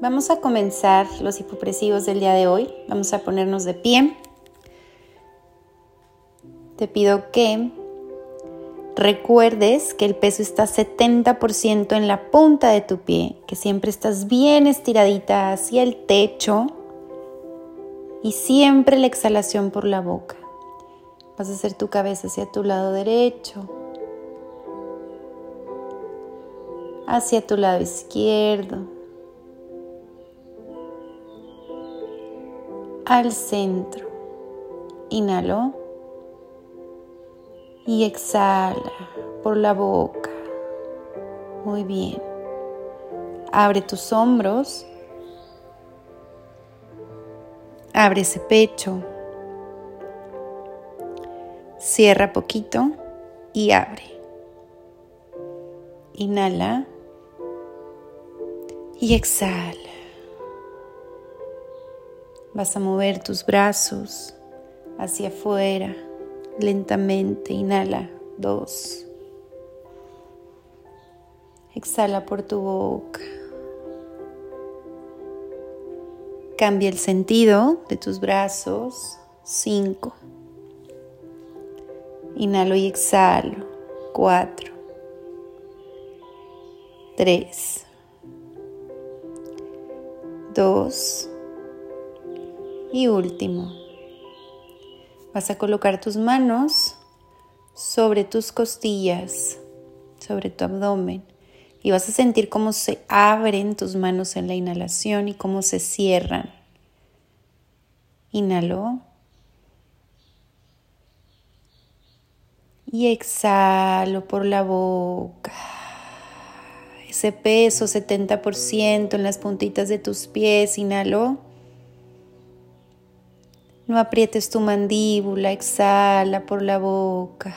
Vamos a comenzar los hipopresivos del día de hoy. Vamos a ponernos de pie. Te pido que recuerdes que el peso está 70% en la punta de tu pie, que siempre estás bien estiradita hacia el techo y siempre la exhalación por la boca. Vas a hacer tu cabeza hacia tu lado derecho, hacia tu lado izquierdo al centro. Inhalo y exhala por la boca. Muy bien. Abre tus hombros. Abre ese pecho. Cierra poquito y abre. Inhala y exhala. Vas a mover tus brazos hacia afuera lentamente. Inhala. Dos. Exhala por tu boca. Cambia el sentido de tus brazos. Cinco. Inhalo y exhalo. Cuatro. Tres. Dos. Y último, vas a colocar tus manos sobre tus costillas, sobre tu abdomen. Y vas a sentir cómo se abren tus manos en la inhalación y cómo se cierran. Inhalo. Y exhalo por la boca. Ese peso 70% en las puntitas de tus pies. Inhalo. No aprietes tu mandíbula, exhala por la boca.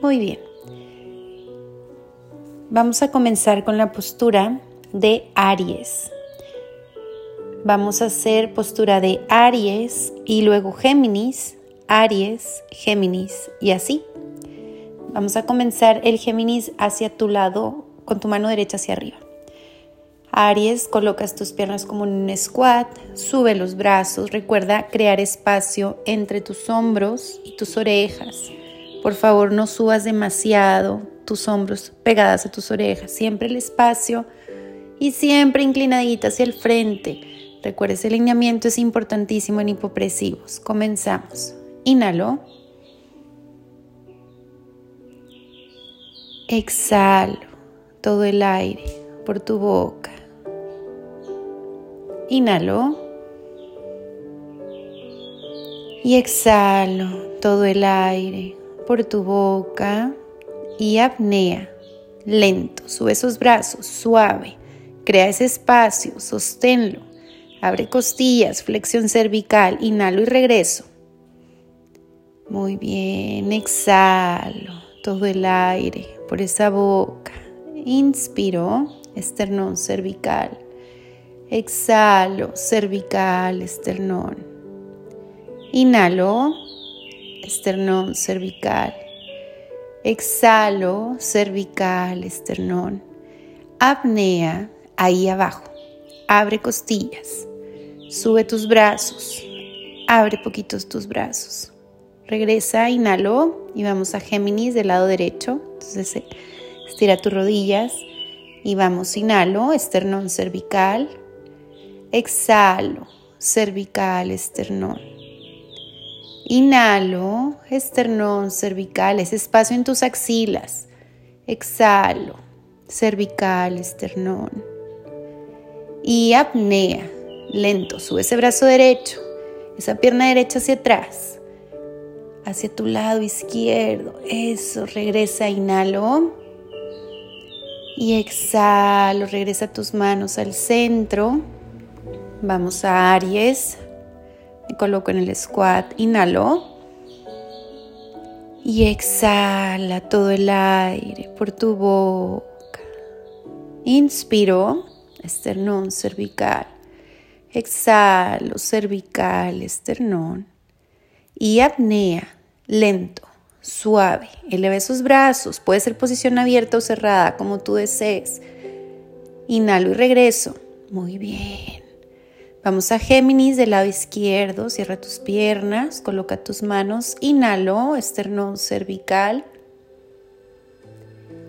Muy bien. Vamos a comenzar con la postura de Aries. Vamos a hacer postura de Aries y luego Géminis, Aries, Géminis y así. Vamos a comenzar el Géminis hacia tu lado con tu mano derecha hacia arriba. Aries, colocas tus piernas como en un squat, sube los brazos, recuerda crear espacio entre tus hombros y tus orejas. Por favor, no subas demasiado tus hombros pegadas a tus orejas, siempre el espacio y siempre inclinadita hacia el frente. Recuerda, ese alineamiento es importantísimo en hipopresivos. Comenzamos. Inhalo. Exhalo todo el aire por tu boca. Inhalo. Y exhalo todo el aire por tu boca y apnea. Lento, sube esos brazos, suave. Crea ese espacio, sosténlo. Abre costillas, flexión cervical, inhalo y regreso. Muy bien, exhalo todo el aire por esa boca. Inspiro, esternón cervical. Exhalo, cervical, esternón. Inhalo, esternón, cervical. Exhalo, cervical, esternón. Apnea, ahí abajo. Abre costillas. Sube tus brazos. Abre poquitos tus brazos. Regresa, inhalo y vamos a Géminis del lado derecho. Entonces estira tus rodillas y vamos, inhalo, esternón cervical. Exhalo, cervical, esternón. Inhalo, esternón, cervical, ese espacio en tus axilas. Exhalo, cervical, esternón. Y apnea, lento, sube ese brazo derecho, esa pierna derecha hacia atrás, hacia tu lado izquierdo. Eso, regresa, inhalo. Y exhalo, regresa tus manos al centro. Vamos a Aries. Me coloco en el squat. Inhalo. Y exhala todo el aire por tu boca. Inspiro, esternón cervical. Exhalo, cervical, esternón. Y apnea, lento, suave. Eleva esos brazos. Puede ser posición abierta o cerrada, como tú desees. Inhalo y regreso. Muy bien. Vamos a Géminis del lado izquierdo. Cierra tus piernas, coloca tus manos. Inhalo, esternón cervical.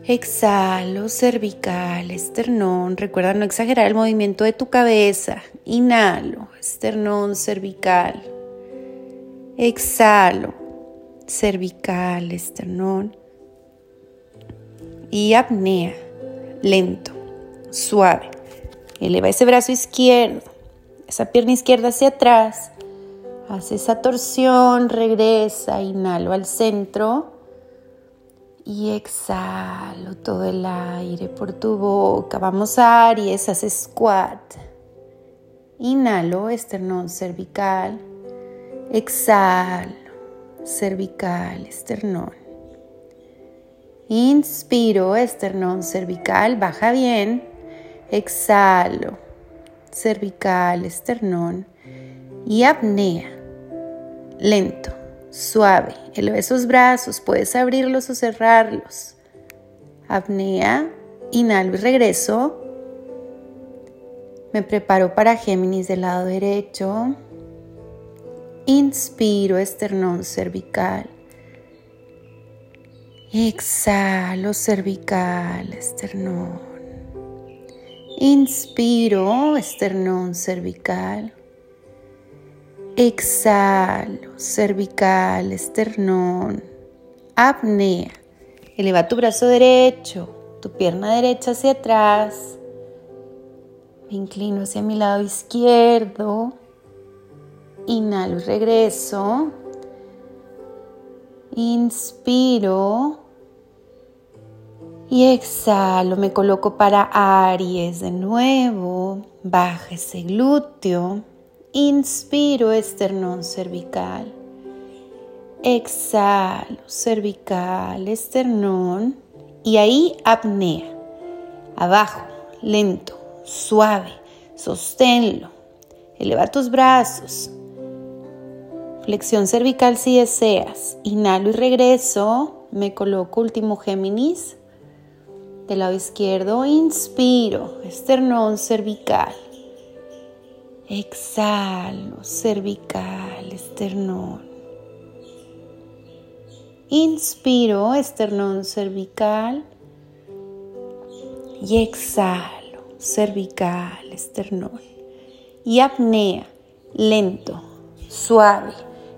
Exhalo, cervical, esternón. Recuerda no exagerar el movimiento de tu cabeza. Inhalo, esternón cervical. Exhalo, cervical, esternón. Y apnea, lento, suave. Eleva ese brazo izquierdo, esa pierna izquierda hacia atrás. Hace esa torsión, regresa, inhalo al centro y exhalo todo el aire por tu boca. Vamos a Aries, haz squat. Inhalo, esternón cervical. Exhalo, cervical, esternón. Inspiro, esternón cervical, baja bien. Exhalo, cervical, esternón. Y apnea, lento, suave. Eleva esos brazos, puedes abrirlos o cerrarlos. Apnea, inhalo y regreso. Me preparo para Géminis del lado derecho. Inspiro esternón cervical. Exhalo cervical, esternón. Inspiro esternón cervical. Exhalo cervical, esternón. Apnea. Eleva tu brazo derecho, tu pierna derecha hacia atrás. Me inclino hacia mi lado izquierdo. Inhalo regreso. Inspiro. Y exhalo, me coloco para Aries de nuevo. Baja ese glúteo. Inspiro, esternón cervical. Exhalo, cervical, esternón. Y ahí apnea. Abajo, lento, suave. Sosténlo. Eleva tus brazos. Flexión cervical si deseas. Inhalo y regreso. Me coloco último Géminis. Del lado izquierdo, inspiro, esternón cervical. Exhalo, cervical, esternón. Inspiro, esternón cervical. Y exhalo, cervical, esternón. Y apnea, lento, suave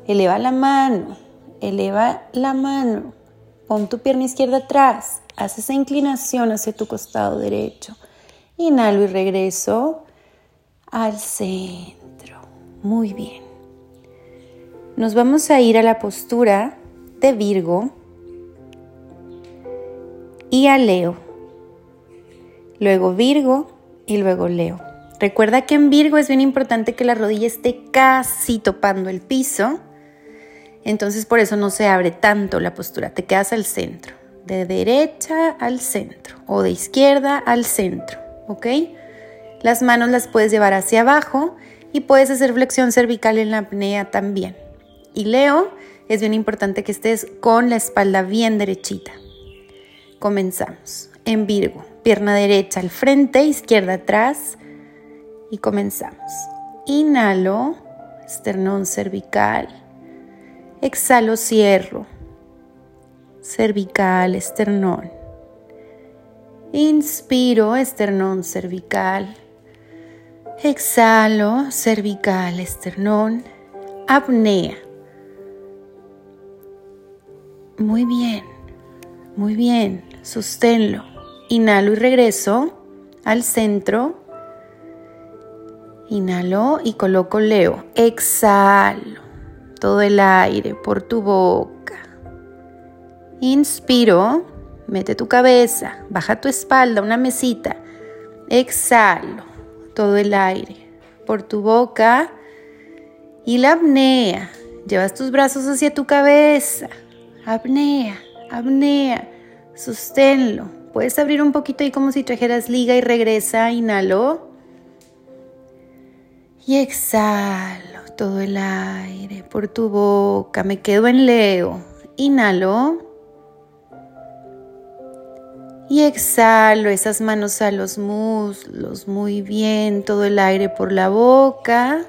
Eleva la mano, eleva la mano. Pon tu pierna izquierda atrás. Haz esa inclinación hacia tu costado derecho. Inhalo y regreso al centro. Muy bien. Nos vamos a ir a la postura de Virgo y a Leo. Luego Virgo y luego Leo. Recuerda que en Virgo es bien importante que la rodilla esté casi topando el piso entonces por eso no se abre tanto la postura, te quedas al centro, de derecha al centro o de izquierda al centro, ¿ok? Las manos las puedes llevar hacia abajo y puedes hacer flexión cervical en la apnea también. Y Leo, es bien importante que estés con la espalda bien derechita. Comenzamos. En Virgo, pierna derecha al frente, izquierda atrás y comenzamos. Inhalo, esternón cervical. Exhalo, cierro. Cervical, esternón. Inspiro, esternón cervical. Exhalo, cervical, esternón. Apnea. Muy bien, muy bien. Sosténlo. Inhalo y regreso al centro. Inhalo y coloco Leo. Exhalo todo el aire por tu boca. Inspiro, mete tu cabeza, baja tu espalda, una mesita. Exhalo todo el aire por tu boca y la apnea. Llevas tus brazos hacia tu cabeza. Apnea, apnea. Sosténlo. Puedes abrir un poquito ahí como si trajeras liga y regresa. Inhalo. Y exhalo todo el aire por tu boca. Me quedo en Leo. Inhalo. Y exhalo esas manos a los muslos, muy bien, todo el aire por la boca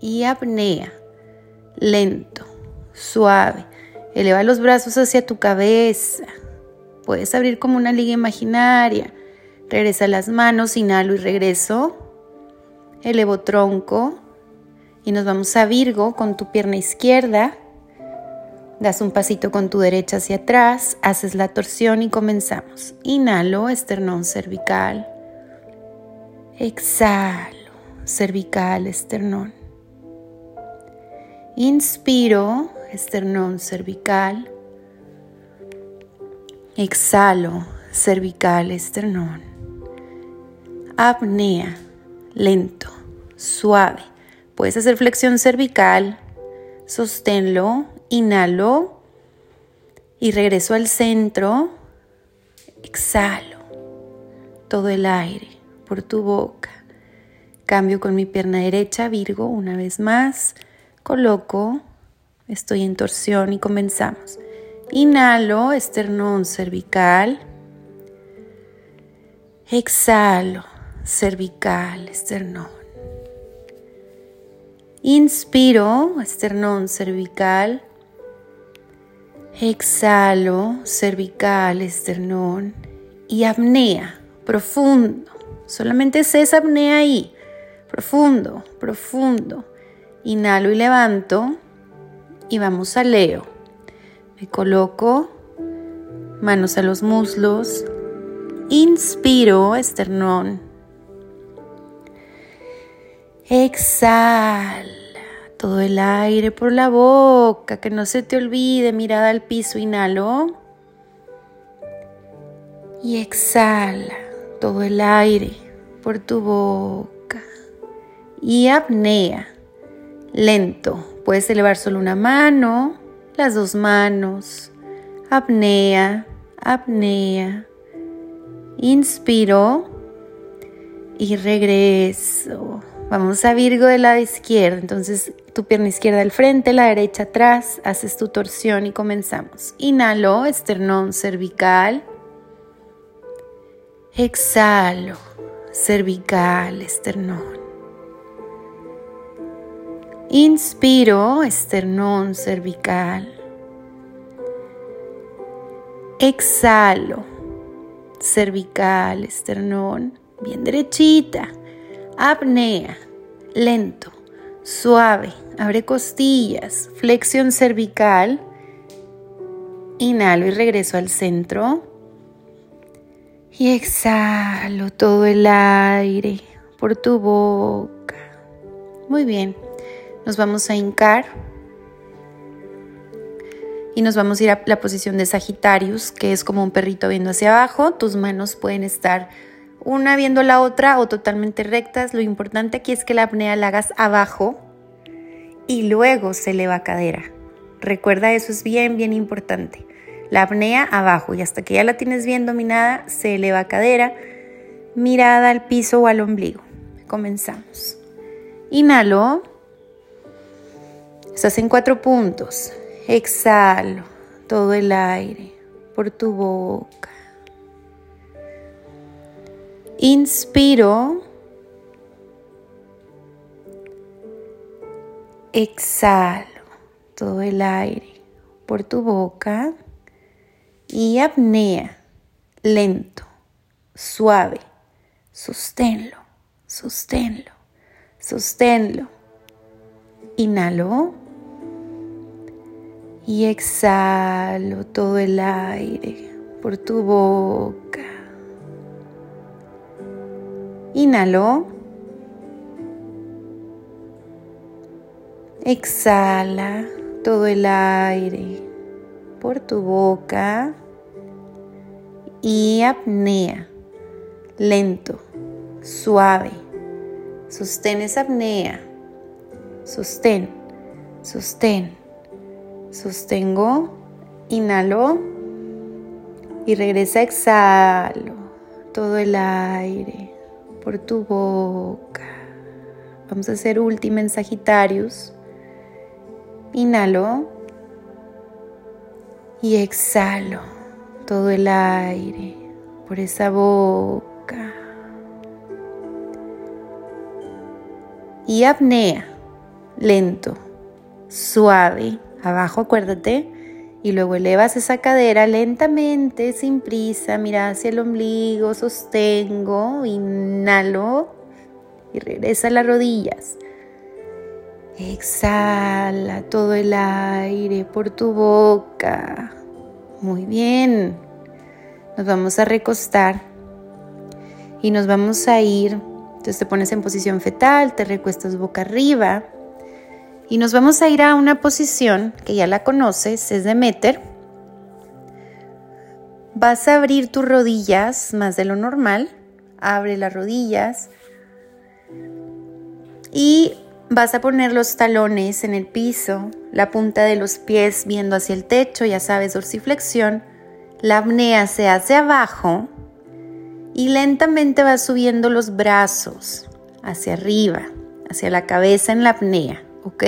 y apnea, lento, suave. Eleva los brazos hacia tu cabeza. Puedes abrir como una liga imaginaria. Regresa las manos, inhalo y regreso. Elevo tronco y nos vamos a Virgo con tu pierna izquierda. Das un pasito con tu derecha hacia atrás, haces la torsión y comenzamos. Inhalo, esternón cervical. Exhalo, cervical, esternón. Inspiro, esternón cervical. Exhalo, cervical, esternón. Apnea, lento, suave. Puedes hacer flexión cervical, sosténlo, inhalo y regreso al centro. Exhalo todo el aire por tu boca. Cambio con mi pierna derecha, Virgo, una vez más. Coloco, estoy en torsión y comenzamos. Inhalo, esternón cervical. Exhalo, cervical, esternón. Inspiro, esternón cervical. Exhalo, cervical, esternón. Y apnea, profundo. Solamente es esa apnea ahí. Profundo, profundo. Inhalo y levanto y vamos a Leo. Me coloco, manos a los muslos, inspiro, esternón. Exhala todo el aire por la boca, que no se te olvide, mirada al piso, inhalo. Y exhala todo el aire por tu boca. Y apnea lento. Puedes elevar solo una mano, las dos manos. Apnea, apnea. Inspiro y regreso. Vamos a Virgo del lado izquierdo. Entonces, tu pierna izquierda al frente, la derecha atrás. Haces tu torsión y comenzamos. Inhalo, esternón cervical. Exhalo, cervical, esternón. Inspiro, esternón cervical. Exhalo, cervical, esternón, bien derechita. Apnea, lento, suave. Abre costillas, flexión cervical. Inhalo y regreso al centro. Y exhalo todo el aire por tu boca. Muy bien. Nos vamos a hincar y nos vamos a ir a la posición de Sagitarius, que es como un perrito viendo hacia abajo. Tus manos pueden estar una viendo la otra o totalmente rectas. Lo importante aquí es que la apnea la hagas abajo y luego se eleva cadera. Recuerda, eso es bien, bien importante. La apnea abajo y hasta que ya la tienes bien dominada, se eleva cadera, mirada al piso o al ombligo. Comenzamos. Inhalo. Estás en cuatro puntos. Exhalo todo el aire por tu boca. Inspiro. Exhalo todo el aire por tu boca y apnea lento, suave. Sosténlo, sosténlo, sosténlo. Inhalo y exhalo todo el aire por tu boca. Inhalo. Exhala todo el aire por tu boca y apnea, lento, suave. Sostén esa apnea. Sostén, sostén. Sostengo, inhalo y regresa, exhalo todo el aire por tu boca. Vamos a hacer última en Sagitarius. Inhalo y exhalo todo el aire por esa boca. Y apnea, lento, suave, abajo acuérdate. Y luego elevas esa cadera lentamente, sin prisa, mira hacia el ombligo, sostengo, inhalo y regresa las rodillas. Exhala todo el aire por tu boca. Muy bien. Nos vamos a recostar y nos vamos a ir. Entonces te pones en posición fetal, te recuestas boca arriba y nos vamos a ir a una posición que ya la conoces, es de meter. Vas a abrir tus rodillas más de lo normal. Abre las rodillas. Y vas a poner los talones en el piso, la punta de los pies viendo hacia el techo, ya sabes, dorsiflexión. La apnea se hace abajo y lentamente vas subiendo los brazos hacia arriba, hacia la cabeza en la apnea. ¿Ok?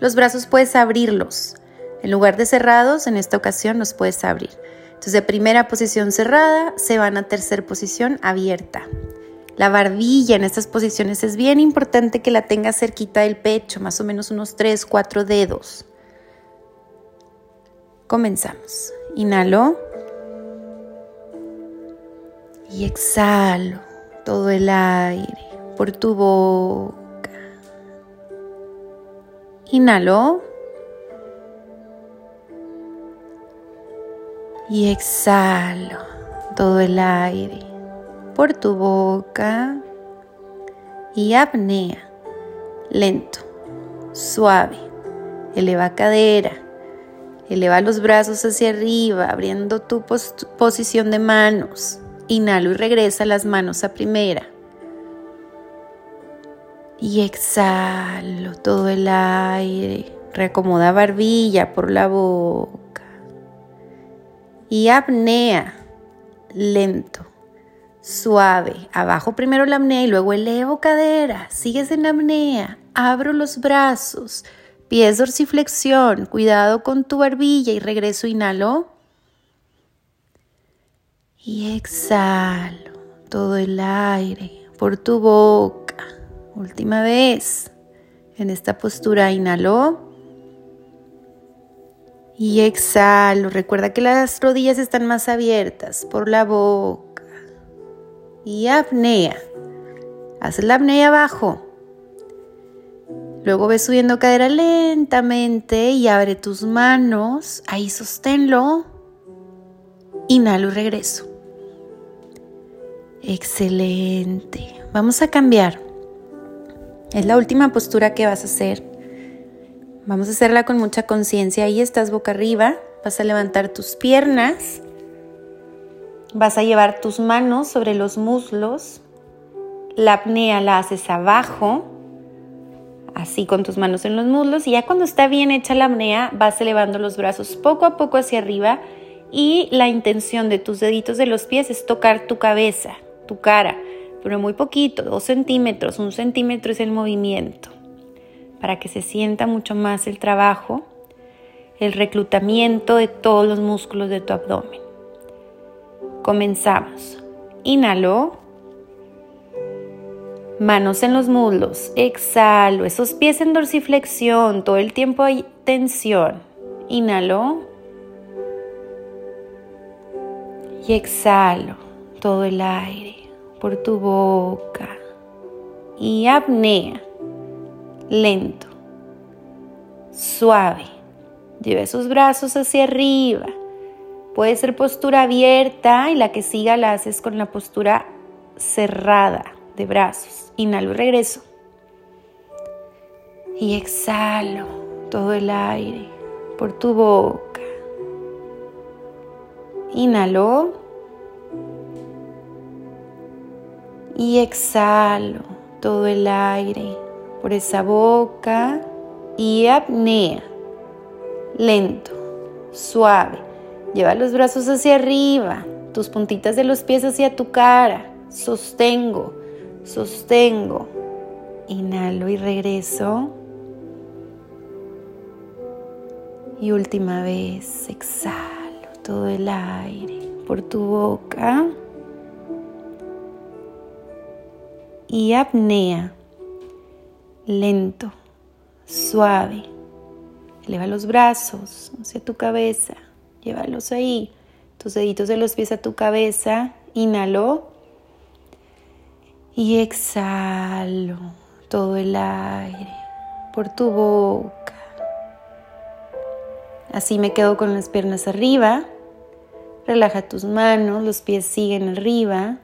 Los brazos puedes abrirlos. En lugar de cerrados, en esta ocasión los puedes abrir. Entonces, de primera posición cerrada, se van a tercera posición abierta. La barbilla en estas posiciones es bien importante que la tengas cerquita del pecho, más o menos unos 3, 4 dedos. Comenzamos. Inhalo. Y exhalo todo el aire por tu boca. Inhalo. Y exhalo todo el aire por tu boca. Y apnea. Lento, suave. Eleva cadera. Eleva los brazos hacia arriba, abriendo tu posición de manos. Inhalo y regresa las manos a primera y exhalo todo el aire. Reacomoda barbilla por la boca. Y apnea, lento, suave. Abajo primero la apnea y luego elevo cadera. Sigues en la apnea. Abro los brazos. Pies dorsiflexión. Cuidado con tu barbilla y regreso. Inhalo. Y exhalo todo el aire por tu boca. Última vez. En esta postura inhalo. Y exhalo. Recuerda que las rodillas están más abiertas por la boca. Y apnea. Haz la apnea abajo. Luego ves subiendo cadera lentamente y abre tus manos. Ahí sosténlo. Inhalo y regreso. Excelente. Vamos a cambiar. Es la última postura que vas a hacer. Vamos a hacerla con mucha conciencia. Ahí estás boca arriba. Vas a levantar tus piernas. Vas a llevar tus manos sobre los muslos. La apnea la haces abajo. Así con tus manos en los muslos. Y ya cuando está bien hecha la apnea, vas elevando los brazos poco a poco hacia arriba. Y la intención de tus deditos de los pies es tocar tu cabeza, tu cara pero muy poquito, dos centímetros, un centímetro es el movimiento, para que se sienta mucho más el trabajo, el reclutamiento de todos los músculos de tu abdomen. Comenzamos. Inhalo. Manos en los muslos. Exhalo. Esos pies en dorsiflexión. Todo el tiempo hay tensión. Inhalo. Y exhalo todo el aire por tu boca y apnea, lento, suave. Lleva esos brazos hacia arriba. Puede ser postura abierta y la que siga la haces con la postura cerrada de brazos. Inhalo regreso. Y exhalo todo el aire por tu boca. Inhalo. Y exhalo todo el aire por esa boca y apnea. Lento, suave. Lleva los brazos hacia arriba, tus puntitas de los pies hacia tu cara. Sostengo, sostengo. Inhalo y regreso. Y última vez, exhalo todo el aire por tu boca. Y apnea, lento, suave. Eleva los brazos hacia tu cabeza, llévalos ahí, tus deditos de los pies a tu cabeza. Inhalo y exhalo todo el aire por tu boca. Así me quedo con las piernas arriba. Relaja tus manos, los pies siguen arriba.